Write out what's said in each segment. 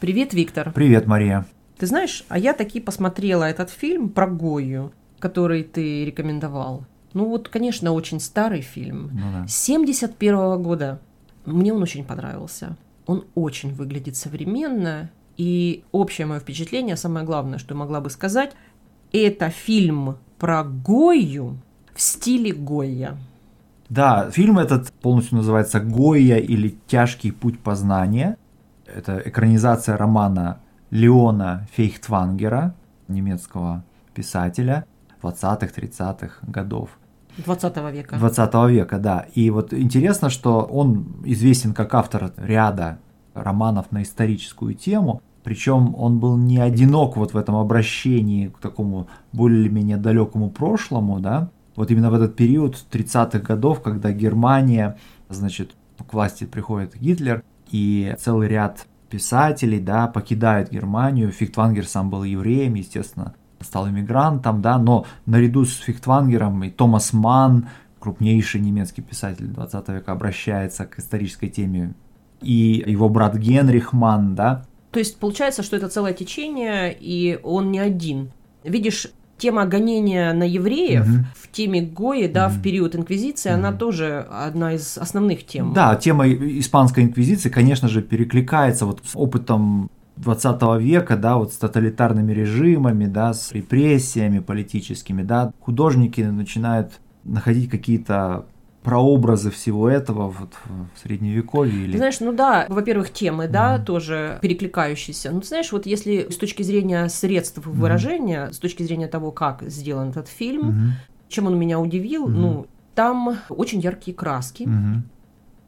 Привет, Виктор. Привет, Мария. Ты знаешь, а я таки посмотрела этот фильм про Гою, который ты рекомендовал. Ну вот, конечно, очень старый фильм. Ну да. 71 года. Мне он очень понравился. Он очень выглядит современно. И общее мое впечатление, самое главное, что я могла бы сказать, это фильм про Гою в стиле Гойя. Да, фильм этот полностью называется «Гойя» или «Тяжкий путь познания». Это экранизация романа Леона Фейхтвангера, немецкого писателя 20-30-х годов. 20 века. 20 века, да. И вот интересно, что он известен как автор ряда романов на историческую тему, причем он был не одинок вот в этом обращении к такому более-менее далекому прошлому, да, вот именно в этот период 30-х годов, когда Германия, значит, к власти приходит Гитлер, и целый ряд писателей, да, покидают Германию. Фихтвангер сам был евреем, естественно, стал иммигрантом, да, но наряду с Фихтвангером и Томас Манн, крупнейший немецкий писатель 20 века, обращается к исторической теме, и его брат Генрих Манн, да. То есть получается, что это целое течение, и он не один. Видишь, тема гонения на евреев Мгм. в теме Гои, да, в Мгм. период инквизиции, она тоже одна из основных тем. Да, тема испанской инквизиции, конечно же, перекликается вот с опытом 20 века, да, вот с тоталитарными режимами, да, с репрессиями политическими, да, художники начинают находить какие-то прообразы всего этого вот в средневековье Ты или... знаешь, ну да, во-первых, темы, да, Мгм. тоже перекликающиеся. Ну, ты знаешь, вот если с точки зрения средств выражения, с точки зрения того, как сделан этот фильм, Мгм, чем он меня удивил, Мгм. ну, там очень яркие краски, мгм,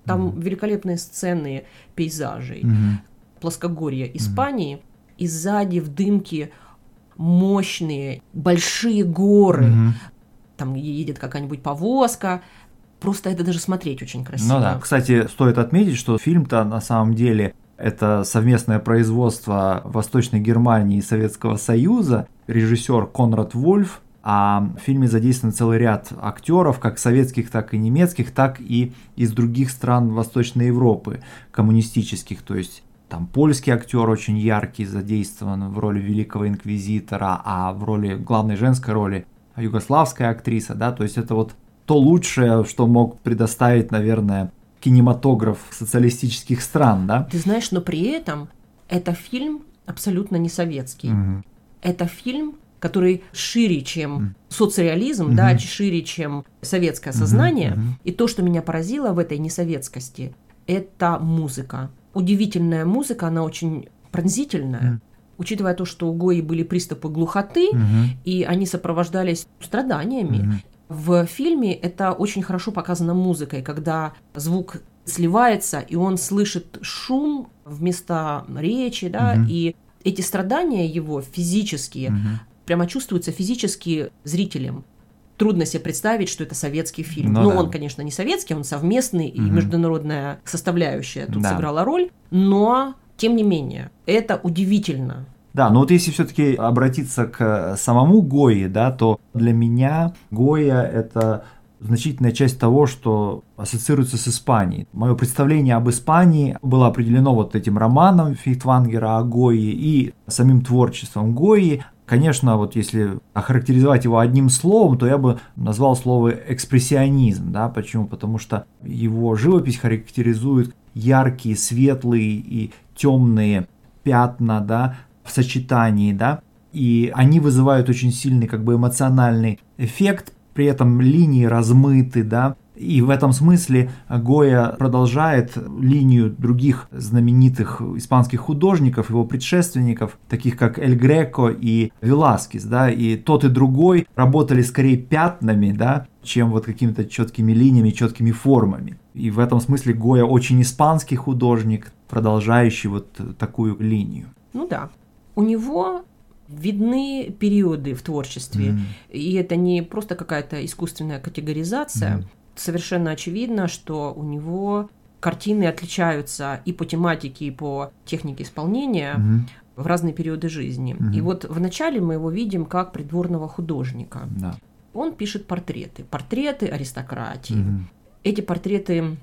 там великолепные сцены пейзажей, мгм. плоскогорья Испании, и сзади в дымке мощные большие горы, Мгм. там едет какая-нибудь повозка, просто это даже смотреть очень красиво. Ну да. Кстати, стоит отметить, что фильм-то на самом деле это совместное производство Восточной Германии и Советского Союза, режиссер Конрад Вольф, а в фильме задействован целый ряд актеров, как советских, так и немецких, так и из других стран Восточной Европы, коммунистических, то есть там польский актер очень яркий задействован в роли великого инквизитора, а в роли главной женской роли югославская актриса, да, то есть это вот то лучшее, что мог предоставить, наверное, кинематограф социалистических стран, да? Ты знаешь, но при этом это фильм абсолютно не советский. Мгм. Это фильм, который шире, чем Мгм. соцреализм, Мгм. да, шире, чем советское сознание. мгм. И то, что меня поразило в этой несоветскости, это музыка. Удивительная музыка, она очень пронзительная. Мгм. Учитывая то, что у Гои были приступы глухоты, Мгм. и они сопровождались страданиями, Мгм. В фильме это очень хорошо показано музыкой, когда звук сливается, и он слышит шум вместо речи, да, Мгм. и эти страдания его физические Мгм. прямо чувствуются физически зрителям. Трудно себе представить, что это советский фильм. Ну но да. он, конечно, не советский, он совместный, и Мгм. международная составляющая тут Да. сыграла роль, но, тем не менее, это удивительно. Да, но вот если все-таки обратиться к самому Гои, да, то для меня Гоя это значительная часть того, что ассоциируется с Испанией. Мое представление об Испании было определено вот этим романом Фихтвангера о Гои и самим творчеством Гои. Конечно, вот если охарактеризовать его одним словом, то я бы назвал слово экспрессионизм, да, почему? Потому что его живопись характеризует яркие, светлые и темные пятна, да, в сочетании, да, и они вызывают очень сильный как бы эмоциональный эффект, при этом линии размыты, да, и в этом смысле Гоя продолжает линию других знаменитых испанских художников, его предшественников, таких как Эль Греко и Веласкес, да, и тот и другой работали скорее пятнами, да, чем вот какими-то четкими линиями, четкими формами. И в этом смысле Гоя очень испанский художник, продолжающий вот такую линию. Ну да. У него видны периоды в творчестве, Мгм. и это не просто какая-то искусственная категоризация. Мгм. Совершенно очевидно, что у него картины отличаются и по тематике, и по технике исполнения Мгм. в разные периоды жизни. Мгм. И вот в начале мы его видим как придворного художника. Да. Он пишет портреты, портреты аристократии. Мгм. Эти портреты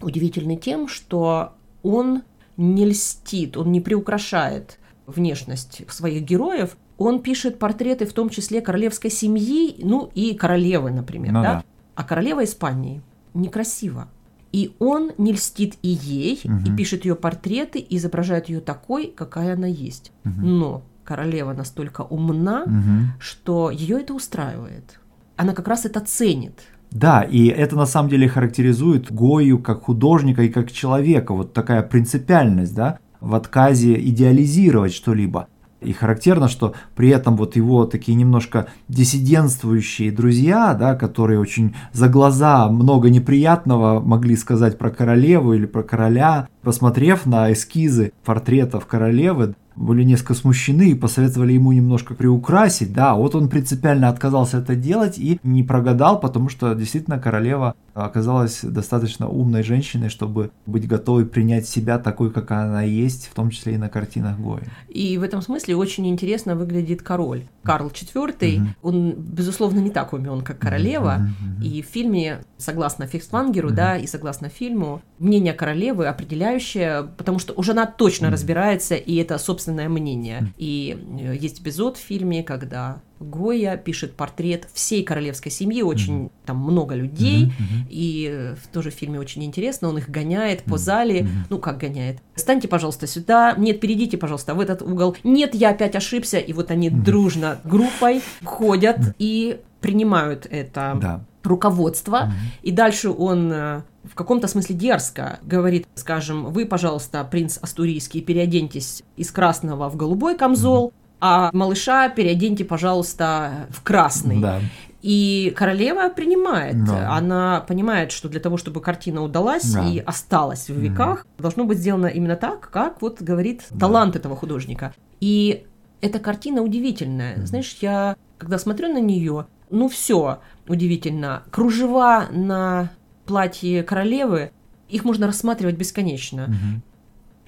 удивительны тем, что он не льстит, он не приукрашает внешность своих героев, он пишет портреты в том числе королевской семьи, ну и королевы, например, Ну да? да. А королева Испании некрасива. И он не льстит и ей, и Мгм. пишет ее портреты, и изображает ее такой, какая она есть. Мгм. Но королева настолько умна, Мгм. что ее это устраивает. Она как раз это ценит. Да, и это на самом деле характеризует Гою как художника и как человека. Вот такая принципиальность, да, в отказе идеализировать что-либо. И характерно, что при этом вот его такие немножко диссидентствующие друзья, да, которые очень за глаза много неприятного могли сказать про королеву или про короля, посмотрев на эскизы портретов королевы, были несколько смущены и посоветовали ему немножко приукрасить, да, вот он принципиально отказался это делать и не прогадал, потому что действительно королева оказалась достаточно умной женщиной, чтобы быть готовой принять себя такой, какая она есть, в том числе и на картинах Гои. И в этом смысле очень интересно выглядит король. Карл IV, Мгм. он, безусловно, не так умен, как королева. Мгм. И в фильме, согласно Фиксвангеру, Мгм. да, и согласно фильму, мнение королевы определяющее, потому что уже она точно Мгм. разбирается, и это собственное мнение. Мгм. И э, есть эпизод в фильме, когда Гоя пишет портрет всей королевской семьи, очень Мгм. там много людей, мгм. и э, в тоже в фильме очень интересно, он их гоняет по Мгм. зале, Мгм. ну как гоняет, встаньте, пожалуйста, сюда, нет, перейдите, пожалуйста, в этот угол, нет, я опять ошибся, и вот они Мгм. дружно группой ходят Мгм. и принимают это Да. руководство, Мгм. и дальше он э, в каком-то смысле дерзко говорит, скажем, вы, пожалуйста, принц Астурийский, переоденьтесь из красного в голубой камзол, а малыша переоденьте, пожалуйста, в красный. Да. И королева принимает. Да. Она понимает, что для того, чтобы картина удалась Да. и осталась в веках, должно быть сделано именно так, как вот говорит Да. талант этого художника. И эта картина удивительная. Мгм. Знаешь, я когда смотрю на нее, ну все удивительно. Кружева на платье королевы, их можно рассматривать бесконечно. Мгм.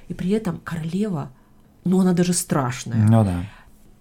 И при этом королева, ну она даже страшная. Ну да.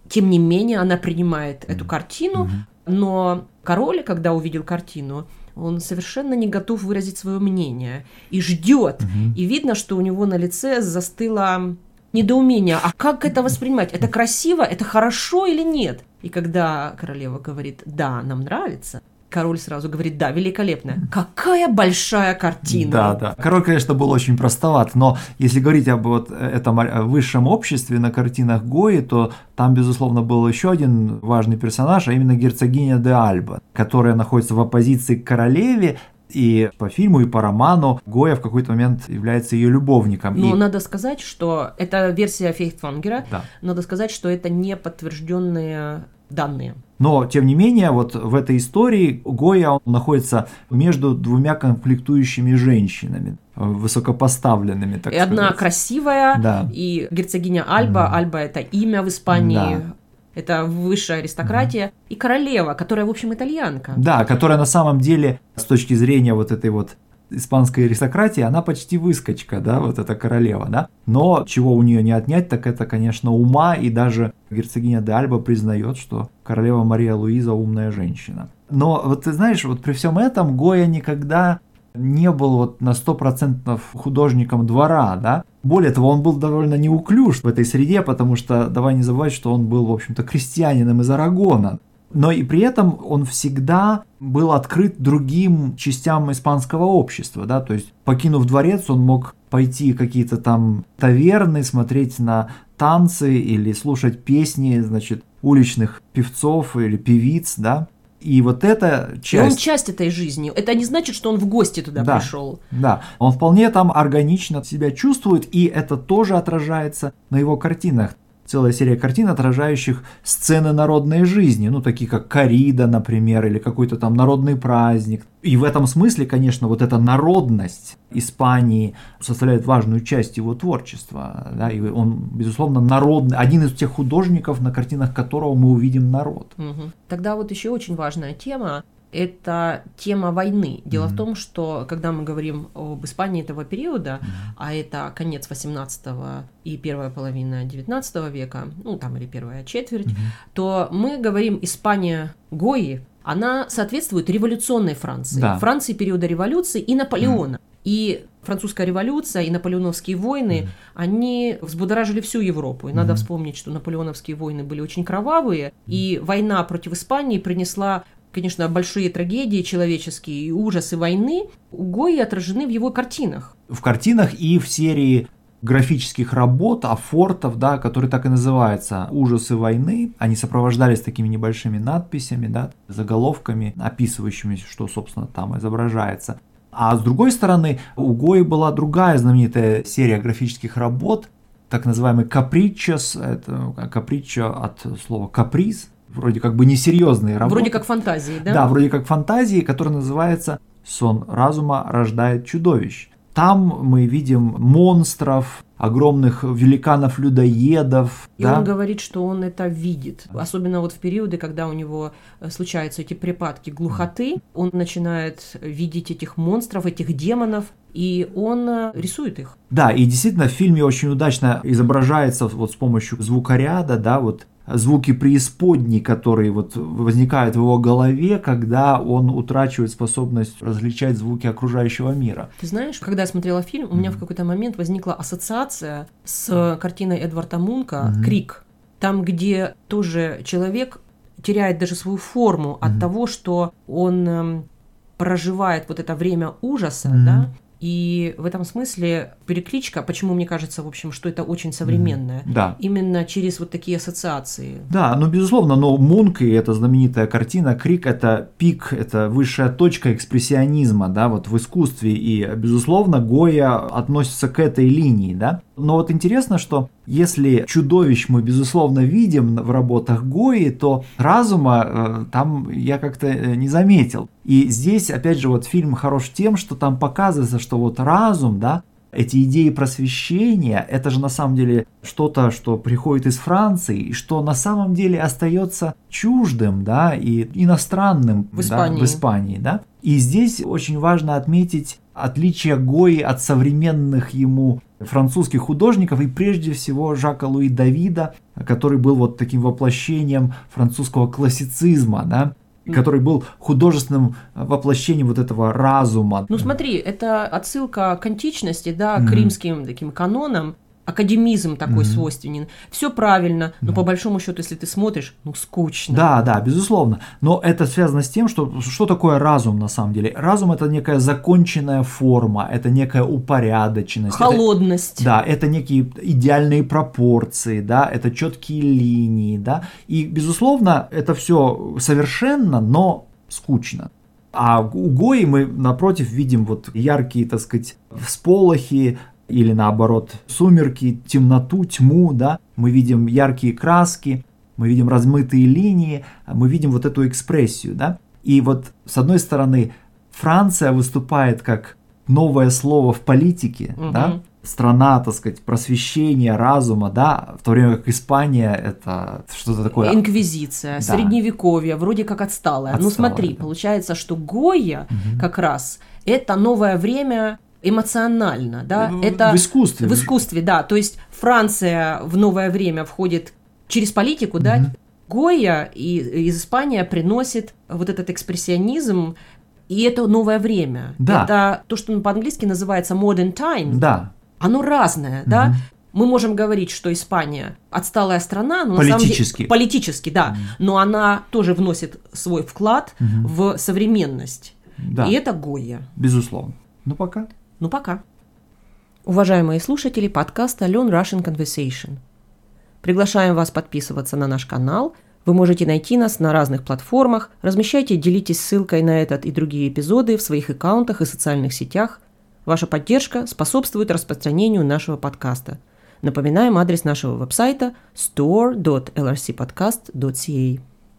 Тем не менее, она принимает эту Мгм. картину, Мгм. но король, когда увидел картину, он совершенно не готов выразить свое мнение и ждет. Мгм. И видно, что у него на лице застыло недоумение. А как это воспринимать? Это красиво? Это хорошо или нет? И когда королева говорит «да, нам нравится», король сразу говорит «да, великолепно». Какая большая картина! Да, да. Король, конечно, был очень простоват, но если говорить об вот этом э, высшем обществе на картинах Гои, то там, безусловно, был еще один важный персонаж, а именно герцогиня де Альба, которая находится в оппозиции к королеве, и по фильму, и по роману Гоя в какой-то момент является ее любовником. Но И- надо сказать, что это версия Фейхтвангера. Да. Надо сказать, что это не подтвержденные данные. Но, тем не менее, вот в этой истории Гоя находится между двумя конфликтующими женщинами, высокопоставленными, так и одна сказать. красивая, Да. и герцогиня Альба. Мгм. Альба это имя в Испании. Да. Это высшая аристократия. И королева, которая, в общем, итальянка. Да, которая на самом деле, с точки зрения вот этой вот испанской аристократии, она почти выскочка, да, вот эта королева, да. Но чего у нее не отнять, так это, конечно, ума, и даже герцогиня де Альба признает, что королева Мария Луиза умная женщина. Но вот ты знаешь, вот при всем этом Гоя никогда не был вот на 100% художником двора, да. Более того, он был довольно неуклюж в этой среде, потому что, давай не забывать, что он был, в общем-то, крестьянином из Арагона. Но и при этом он всегда был открыт другим частям испанского общества, да, то есть покинув дворец, он мог пойти какие-то там таверны, смотреть на танцы или слушать песни, значит, уличных певцов или певиц, да, и вот эта И он часть... часть этой жизни. Это не значит, что он в гости туда Да. пришел. Да, он вполне там органично себя чувствует, и это тоже отражается на его картинах. Целая серия картин, отражающих сцены народной жизни, ну, такие как корида, например, или какой-то там народный праздник. И в этом смысле, конечно, вот эта народность Испании составляет важную часть его творчества. Да, и он, безусловно, народный, один из тех художников, на картинах которого мы увидим народ. Мгм. Тогда вот еще очень важная тема это тема войны. Дело в Мгм. том, что когда мы говорим об Испании этого периода, а это конец 18 и первая половина 19 века, ну там или первая четверть, то мы говорим Испания Гои, она соответствует революционной Франции, Да. Франции периода революции и Наполеона. И французская революция и наполеоновские войны, mm они взбудоражили всю Европу. И mm надо вспомнить, что наполеоновские войны были очень кровавые, и война против Испании принесла конечно, большие трагедии человеческие и ужасы войны у Гои отражены в его картинах. В картинах и в серии графических работ, афортов, да, которые так и называются «Ужасы войны». Они сопровождались такими небольшими надписями, да, заголовками, описывающими, что, собственно, там изображается. А с другой стороны, у Гои была другая знаменитая серия графических работ, так называемый капричос, это капричо от слова каприз, вроде как бы несерьезные работы. Вроде как фантазии, да? Да, вроде как фантазии, которая называется «Сон разума рождает чудовищ». Там мы видим монстров, огромных великанов-людоедов. И да? он говорит, что он это видит. Особенно вот в периоды, когда у него э, случаются эти припадки глухоты, он начинает видеть этих монстров, этих демонов, и он э, рисует их. Да, и действительно в фильме очень удачно изображается вот с помощью звукоряда, да, вот звуки преисподней, которые вот возникают в его голове, когда он утрачивает способность различать звуки окружающего мира. Ты знаешь, когда я смотрела фильм, у меня в какой-то момент возникла ассоциация с картиной Эдварда Мунка mm-hmm. «Крик», там, где тоже человек теряет даже свою форму mm-hmm. от того, что он эм, проживает вот это время ужаса, mm-hmm. да, и в этом смысле перекличка, почему мне кажется, в общем, что это очень современное, mm, да. именно через вот такие ассоциации. Да, ну безусловно, но Мунк и эта знаменитая картина Крик это пик, это высшая точка экспрессионизма, да, вот в искусстве, и безусловно Гоя относится к этой линии, да. Но вот интересно, что если чудовищ мы, безусловно, видим в работах Гои, то разума э, там я как-то э, не заметил. И здесь, опять же, вот фильм хорош тем, что там показывается, что вот разум, да, эти идеи просвещения, это же на самом деле что-то, что приходит из Франции, и что на самом деле остается чуждым, да, и иностранным в Испании. Да, в Испании, да. И здесь очень важно отметить отличие Гои от современных ему французских художников и прежде всего Жака Луи Давида, который был вот таким воплощением французского классицизма, да, который был художественным воплощением вот этого разума. Ну смотри, это отсылка к античности, да, mm-hmm. к римским таким канонам, академизм такой mm-hmm. свойственен. Все правильно, но да. по большому счету, если ты смотришь, ну скучно. Да, да, безусловно. Но это связано с тем, что что такое разум на самом деле? Разум это некая законченная форма, это некая упорядоченность. Холодность. Это, да, это некие идеальные пропорции, да, это четкие линии, да. И безусловно, это все совершенно, но скучно. А у Гои мы, напротив, видим вот яркие, так сказать, всполохи, или наоборот сумерки, темноту, тьму, да, мы видим яркие краски, мы видим размытые линии, мы видим вот эту экспрессию, да. И вот с одной стороны Франция выступает как новое слово в политике, угу. да, страна, так сказать, просвещения, разума, да, в то время как Испания это что-то такое. Инквизиция, да. средневековье, вроде как отсталое. отсталое ну смотри, да. получается, что Гойя угу. как раз это новое время эмоционально, да, в, это в искусстве. В искусстве, да. То есть Франция в новое время входит через политику, да. Mm-hmm. Гойя и, из Испании приносит вот этот экспрессионизм, и это новое время. Да. Это то, что по-английски называется modern time. Да. Оно разное, mm-hmm. да. Мы можем говорить, что Испания отсталая страна, но политически, на самом деле, политически, да, mm-hmm. но она тоже вносит свой вклад mm-hmm. в современность. Да. И это Гойя. Безусловно. Ну пока. Ну, пока. Уважаемые слушатели подкаста Learn Russian Conversation. Приглашаем вас подписываться на наш канал. Вы можете найти нас на разных платформах. Размещайте, делитесь ссылкой на этот и другие эпизоды в своих аккаунтах и социальных сетях. Ваша поддержка способствует распространению нашего подкаста. Напоминаем адрес нашего веб-сайта store.lrcpodcast.ca.